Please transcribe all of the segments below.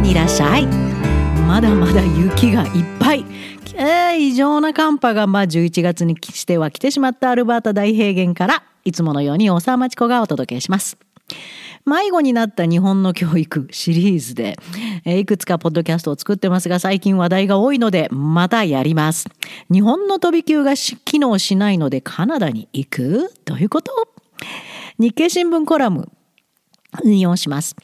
にいらっしゃい。まだまだ雪がいっぱい。えー、異常な寒波がまあ11月にしては来てしまったアルバータ大平原からいつものように大沢町子がお届けします。迷子になった日本の教育シリーズで、え、いくつかポッドキャストを作ってますが最近話題が多いのでまたやります。日本の飛び級が機能しないのでカナダに行く？どういうこと？日経新聞コラム引用します。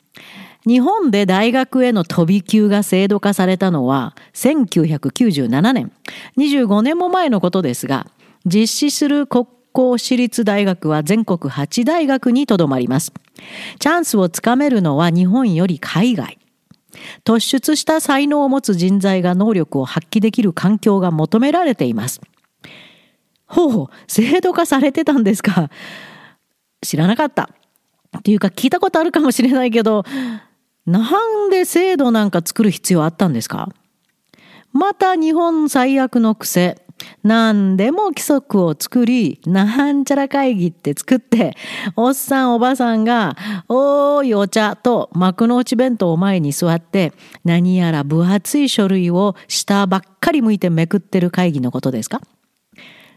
日本で大学への飛び級が制度化されたのは1997年。25年も前のことですが実施する国公私立大学は全国8大学にとどまります。チャンスをつかめるのは日本より海外。突出した才能を持つ人材が能力を発揮できる環境が求められています。ほう制度化されてたんですか。知らなかった。っていうか聞いたことあるかもしれないけどなんで制度なんか作る必要あったんですかまた日本最悪の癖。何でも規則を作り、なんちゃら会議って作って、おっさんおばさんが、おーいお茶と幕の内弁当を前に座って、何やら分厚い書類を下ばっかり向いてめくってる会議のことですか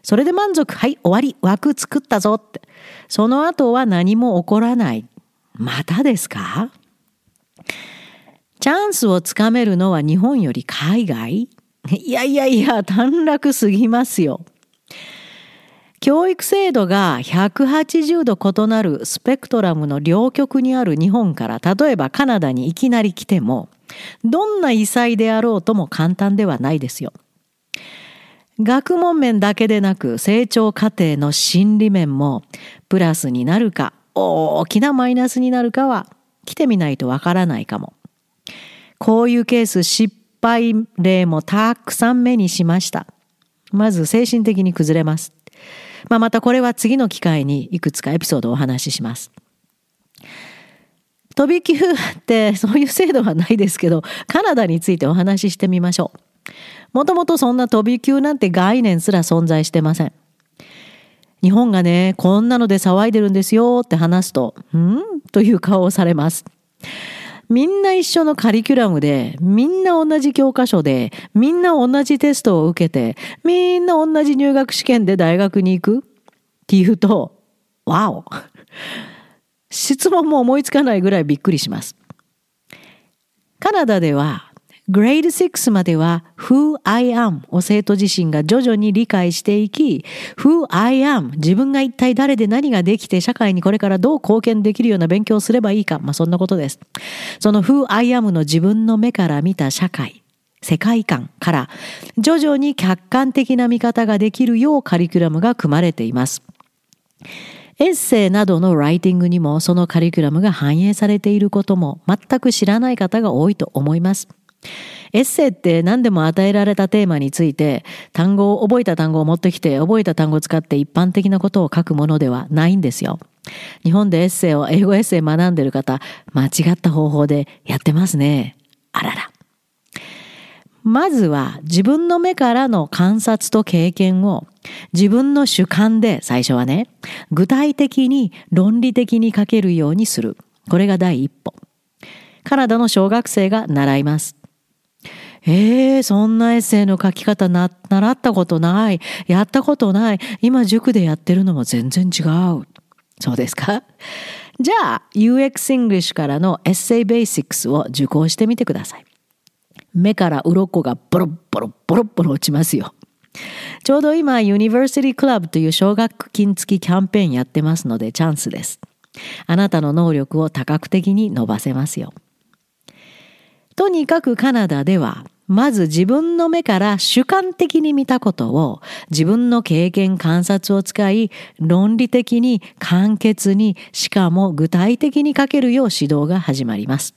それで満足、はい、終わり、枠作ったぞって。その後は何も起こらない。またですかチャンスをつかめるのは日本より海外？いやいやいや、短絡すぎますよ。教育制度が180度異なるスペクトラムの両極にある日本から例えばカナダにいきなり来てもどんな異彩であろうとも簡単ではないですよ。学問面だけでなく成長過程の心理面もプラスになるか大きなマイナスになるかは来てみないとわからないかも。こういうケース失敗例もたくさん目にしました。まず精神的に崩れます。まあ、またこれは次の機会にいくつかエピソードをお話しします。飛び級ってそういう制度はないですけど、カナダについてお話ししてみましょう。もともとそんな飛び級なんて概念すら存在してません。日本がね、こんなので騒いでるんですよって話すと、ん？という顔をされます。みんな一緒のカリキュラムで、みんな同じ教科書で、みんな同じテストを受けて、みんな同じ入学試験で大学に行くっていうと、わお質問も思いつかないぐらいびっくりします。カナダではグレード6までは Who I am を生徒自身が徐々に理解していき Who I am 自分が一体誰で何ができて社会にこれからどう貢献できるような勉強をすればいいかまあそんなことですその Who I am の自分の目から見た社会世界観から徐々に客観的な見方ができるようカリキュラムが組まれていますエッセイなどのライティングにもそのカリキュラムが反映されていることも全く知らない方が多いと思います。エッセイって何でも与えられたテーマについて単語を覚えた単語を持ってきて覚えた単語を使って一般的なことを書くものではないんですよ。日本でエッセイを英語エッセイ学んでる方間違った方法でやってますね。あらら。まずは自分の目からの観察と経験を自分の主観で最初はね具体的に論理的に書けるようにする。これが第一歩。カナダの小学生が習います。えー、そんなエッセイの書き方な、習ったことない。やったことない。今塾でやってるのも全然違う。そうですか？じゃあ、UX English からのエッセイベーシックスを受講してみてください。目から鱗がボロッボロボロッボロ落ちますよ。ちょうど今、ユニバーシティクラブという奨学金付きキャンペーンやってますのでチャンスです。あなたの能力を多角的に伸ばせますよ。とにかくカナダではまず自分の目から主観的に見たことを自分の経験観察を使い論理的に簡潔にしかも具体的に書けるよう指導が始まります。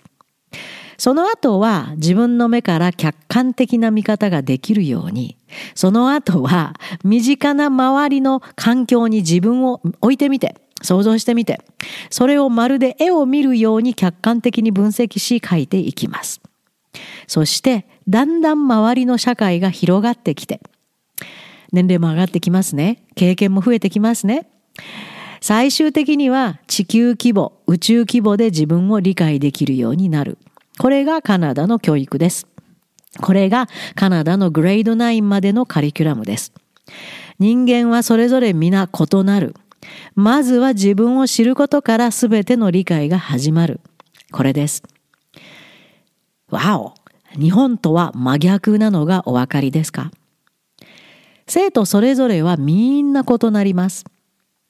その後は自分の目から客観的な見方ができるように、その後は身近な周りの環境に自分を置いてみて、想像してみて、それをまるで絵を見るように客観的に分析し書いていきます。そしてだんだん周りの社会が広がってきて年齢も上がってきますね経験も増えてきますね最終的には地球規模宇宙規模で自分を理解できるようになるこれがカナダの教育です。これがカナダのグレード9までのカリキュラムです。人間はそれぞれ皆異なる。まずは自分を知ることから全ての理解が始まる。これです。わお日本とは真逆なのがお分かりですか？生徒それぞれはみんな異なります。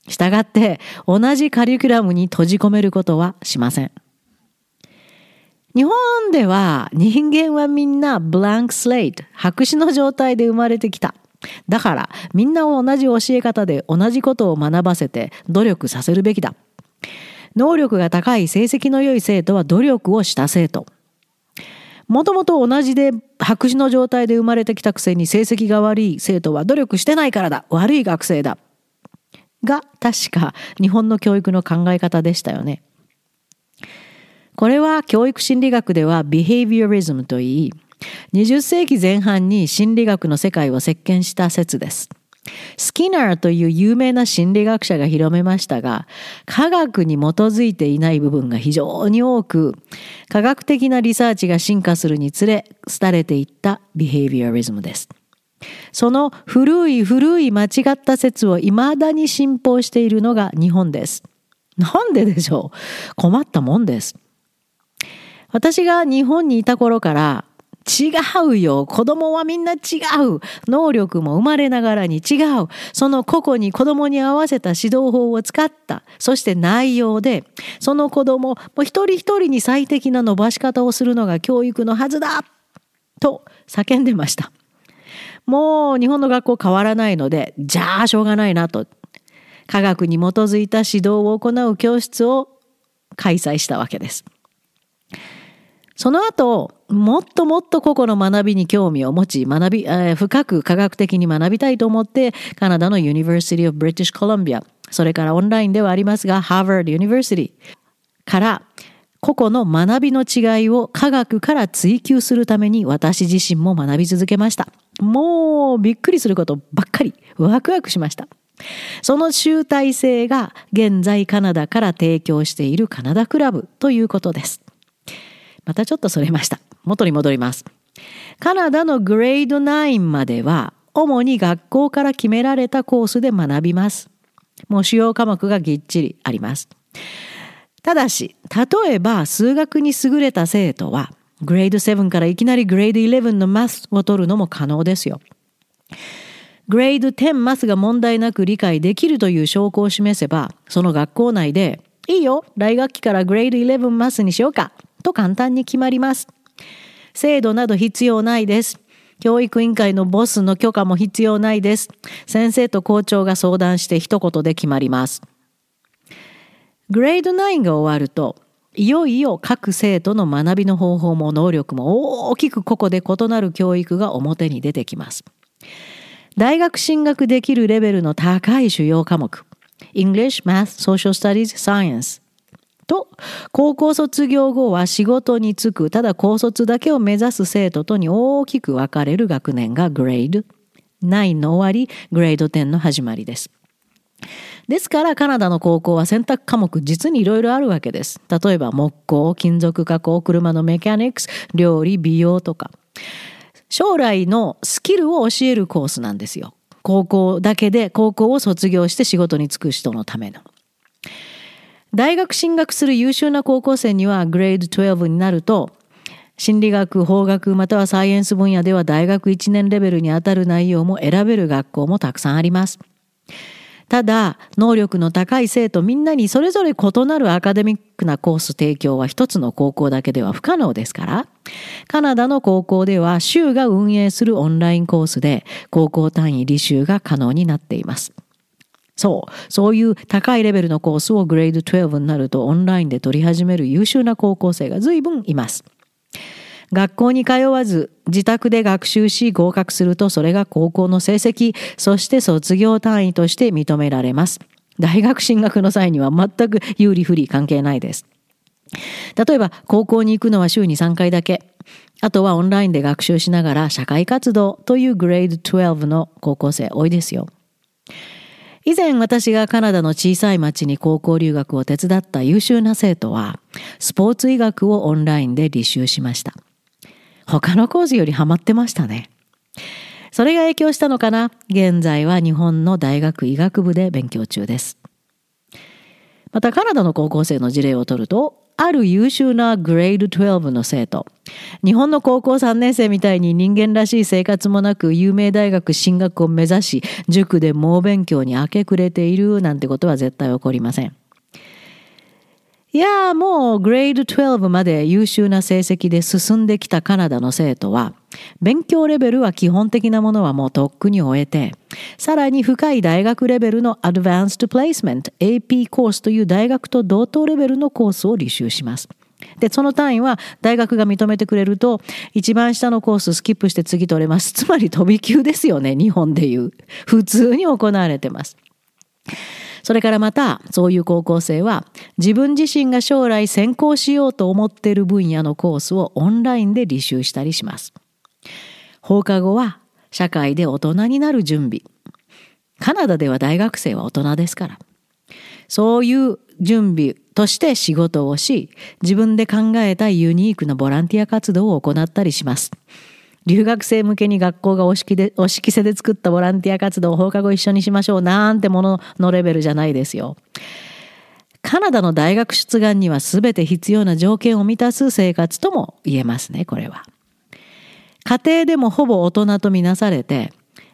したがって同じカリキュラムに閉じ込めることはしません。日本では人間はみんなブランクスレイト、白紙の状態で生まれてきた。だからみんなを同じ教え方で同じことを学ばせて努力させるべきだ。能力が高い成績の良い生徒は努力をした生徒。もともと同じで白紙の状態で生まれてきたくせに成績が悪い生徒は努力してないからだ。悪い学生だ。が確か日本の教育の考え方でしたよね。これは教育心理学ではビヘイビアリズムといい、20世紀前半に心理学の世界を席巻した説です。スキナーという有名な心理学者が広めましたが、科学に基づいていない部分が非常に多く、科学的なリサーチが進化するにつれ、廃れていったビヘイビアリズムです。その古い古い間違った説を未だに信奉しているのが日本です。なんででしょう？困ったもんです。私が日本にいた頃から違うよ。子供はみんな違う。能力も生まれながらに違う。その個々に子供に合わせた指導法を使った。そして内容で、その子供、もう一人一人に最適な伸ばし方をするのが教育のはずだと叫んでました。もう日本の学校変わらないので、じゃあしょうがないなと。科学に基づいた指導を行う教室を開催したわけです。その後、もっともっと個々の学びに興味を持ち、学び、えー、深く科学的に学びたいと思って、カナダの University of British Columbia、それからオンラインではありますが、Harvard University から個々の学びの違いを科学から追求するために私自身も学び続けました。もうびっくりすることばっかりワクワクしました。その集大成が現在カナダから提供しているカナダクラブということです。またちょっとそれました。元に戻ります。カナダのグレード9までは、主に学校から決められたコースで学びます。もう主要科目がぎっちりあります。ただし、例えば数学に優れた生徒は、グレード7からいきなりグレード11のマスを取るのも可能ですよ。グレード10マスが問題なく理解できるという証拠を示せば、その学校内で、いいよ、来学期からグレード11マスにしようかと簡単に決まります。制度など必要ないです。教育委員会のボスの許可も必要ないです。先生と校長が相談して一言で決まります。グレード9が終わると、いよいよ各生徒の学びの方法も能力も大きく個々で異なる教育が表に出てきます。大学進学できるレベルの高い主要科目、English, Math, Social Studies, Science と高校卒業後は仕事に就くただ高卒だけを目指す生徒とに大きく分かれる学年がグレード9の終わりグレード10の始まりです。ですからカナダの高校は選択科目実にいろいろあるわけです。例えば木工、金属加工、車のメカニクス、料理、美容とか。将来のスキルを教えるコースなんですよ。高校だけで高校を卒業して仕事に就く人のための。大学進学する優秀な高校生にはグレード12になると心理学、法学またはサイエンス分野では大学1年レベルにあたる内容も選べる学校もたくさんあります。ただ、能力の高い生徒みんなにそれぞれ異なるアカデミックなコース提供は一つの高校だけでは不可能ですから、カナダの高校では州が運営するオンラインコースで高校単位履修が可能になっています。そう。そういう高いレベルのコースをグレード12になるとオンラインで取り始める優秀な高校生が随分います。学校に通わず自宅で学習し合格するとそれが高校の成績、そして卒業単位として認められます。大学進学の際には全く有利不利関係ないです。例えば高校に行くのは週に3回だけ。あとはオンラインで学習しながら社会活動というグレード12の高校生多いですよ。以前私がカナダの小さい町に高校留学を手伝った優秀な生徒は、スポーツ医学をオンラインで履修しました。他の講師よりハマってましたね。それが影響したのかな？現在は日本の大学医学部で勉強中です。またカナダの高校生の事例を取ると、ある優秀なグレード12の生徒。日本の高校3年生みたいに人間らしい生活もなく有名大学進学を目指し、塾で猛勉強に明け暮れているなんてことは絶対起こりません。いやもうグレード12まで優秀な成績で進んできたカナダの生徒は、勉強レベルは基本的なものはもうとっくに終えて、さらに深い大学レベルの Advanced Placement AP コースという大学と同等レベルのコースを履修します。で、その単位は大学が認めてくれると、一番下のコーススキップして次取れます。つまり飛び級ですよね、日本でいう。普通に行われてます。それからまたそういう高校生は自分自身が将来専攻しようと思っている分野のコースをオンラインで履修したりします。放課後は社会で大人になる準備。カナダでは大学生は大人ですから。そういう準備として仕事をし、自分で考えたユニークなボランティア活動を行ったりします。留学生向けに学校がお式で、お式せで作ったボランティア活動を放課後一緒にしましょうなんてもののレベルじゃないですよ。カナダの大学出願には全て必要な条件を満たす生活とも言えますね、これは。家庭でもほぼ大人とみなされて、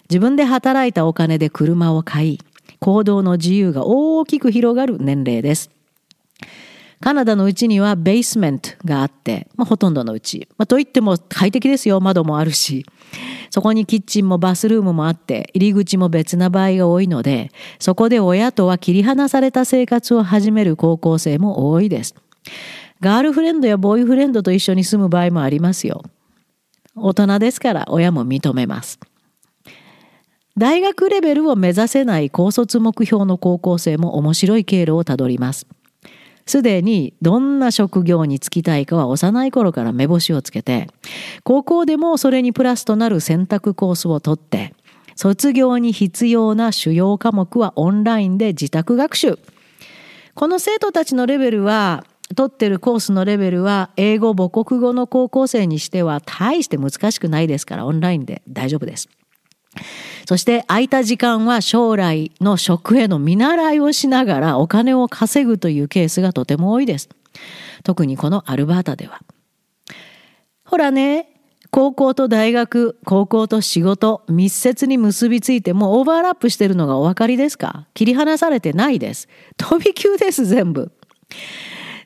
自分で働いたお金で車を買い、行動の自由が大きく広がる年齢です。カナダのうちにはベースメントがあって、まあ、ほとんどのうち。まあ、といっても快適ですよ。窓もあるし。そこにキッチンもバスルームもあって、入り口も別な場合が多いので、そこで親とは切り離された生活を始める高校生も多いです。ガールフレンドやボーイフレンドと一緒に住む場合もありますよ。大人ですから親も認めます。大学レベルを目指せない高卒目標の高校生も面白い経路をたどります。すでにどんな職業に就きたいかは幼い頃から目星をつけて、高校でもそれにプラスとなる選択コースを取って、卒業に必要な主要科目はオンラインで自宅学習。この生徒たちのレベルは、取ってるコースのレベルは英語母国語の高校生にしては大して難しくないですからオンラインで大丈夫です。そして空いた時間は将来の職への見習いをしながらお金を稼ぐというケースがとても多いです。特にこのアルバータでは。ほらね、高校と大学、高校と仕事、密接に結びついてもうオーバーラップしてるのがお分かりですか？切り離されてないです。飛び級です、全部。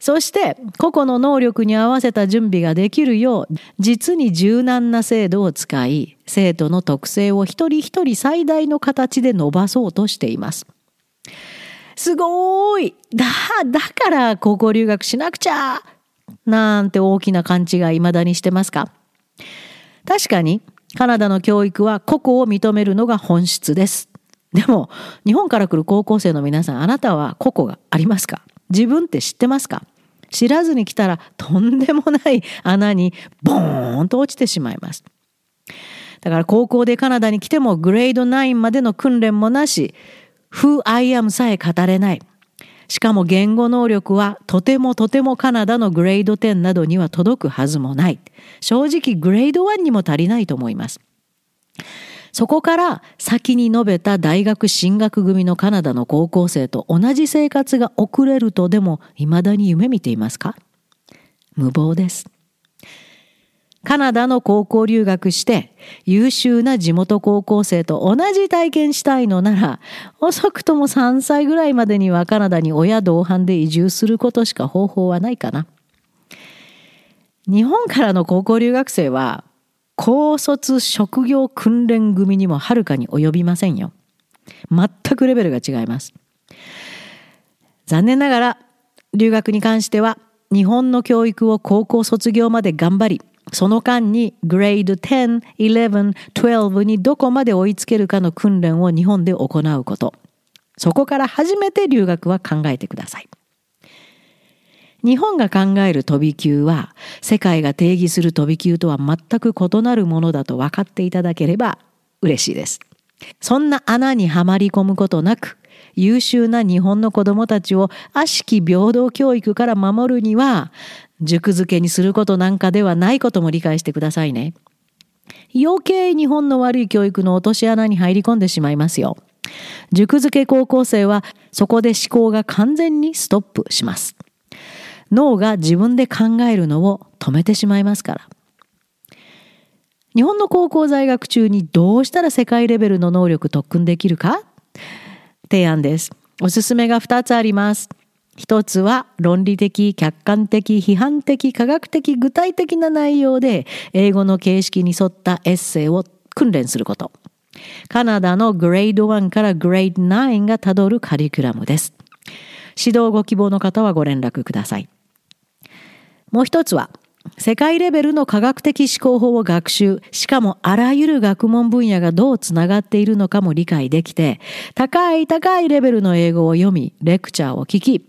そして個々の能力に合わせた準備ができるよう実に柔軟な制度を使い生徒の特性を一人一人最大の形で伸ばそうとしています。すごーいだ、だから高校留学しなくちゃなんて大きな勘違い未だにしてますか？確かにカナダの教育は個々を認めるのが本質です。でも日本から来る高校生の皆さんあなたは個々がありますか？自分って知ってますか？知らずに来たらとんでもない穴にボーンと落ちてしまいます。だから高校でカナダに来てもグレード9までの訓練もなし、Who I am さえ語れない。しかも言語能力はとてもとてもカナダのグレード10などには届くはずもない。正直グレード1にも足りないと思います。そこから先に述べた大学進学組のカナダの高校生と同じ生活が送れるとでも未だに夢見ていますか？無謀です。カナダの高校留学して優秀な地元高校生と同じ体験したいのなら遅くとも3歳ぐらいまでにはカナダに親同伴で移住することしか方法はないかな。日本からの高校留学生は高卒職業訓練組にもはるかに及びませんよ。全くレベルが違います。残念ながら留学に関しては日本の教育を高校卒業まで頑張りその間にグレード10、11、12にどこまで追いつけるかの訓練を日本で行うこと。そこから初めて留学は考えてください。日本が考える飛び級は世界が定義する飛び級とは全く異なるものだと分かっていただければ嬉しいです。そんな穴にはまり込むことなく優秀な日本の子どもたちを悪しき平等教育から守るには塾付けにすることなんかではないことも理解してくださいね。余計日本の悪い教育の落とし穴に入り込んでしまいますよ。塾付け高校生はそこで思考が完全にストップします。脳が自分で考えるのを止めてしまいますから。日本の高校在学中にどうしたら世界レベルの能力特訓できるか？提案です。おすすめが2つあります。一つは論理的、客観的、批判的、科学的、具体的な内容で英語の形式に沿ったエッセイを訓練すること。カナダのグレード1からグレード9がたどるカリキュラムです。指導ご希望の方はご連絡ください。もう一つは世界レベルの科学的思考法を学習、しかもあらゆる学問分野がどうつながっているのかも理解できて、高い高いレベルの英語を読み、レクチャーを聞き、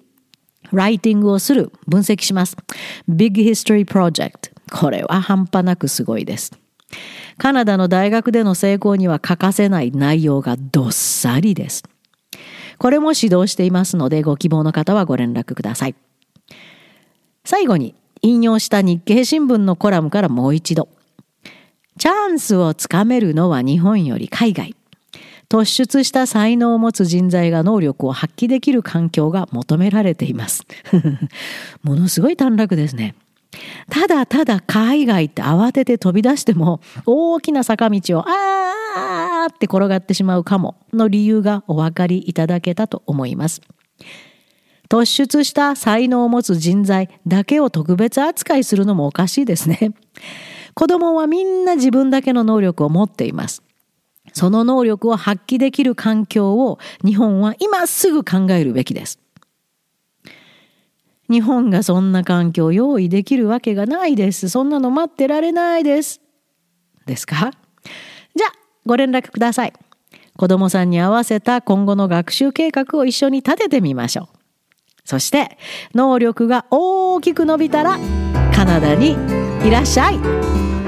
ライティングをする、分析します。Big History Project。これは半端なくすごいです。カナダの大学での成功には欠かせない内容がどっさりです。これも指導していますので、ご希望の方はご連絡ください。最後に、引用した日経新聞のコラムからもう一度。チャンスをつかめるのは日本より海外。突出した才能を持つ人材が能力を発揮できる環境が求められています。ものすごい短絡ですね。ただただ海外って慌てて飛び出しても大きな坂道をあーって転がってしまうかもの理由がお分かりいただけたと思います。突出した才能を持つ人材だけを特別扱いするのもおかしいですね。子供はみんな自分だけの能力を持っています。その能力を発揮できる環境を日本は今すぐ考えるべきです。日本がそんな環境を用意できるわけがないです。そんなの待ってられないです。ですか？じゃあ、ご連絡ください。子供さんに合わせた今後の学習計画を一緒に立ててみましょう。そして能力が大きく伸びたらカナダにいらっしゃい。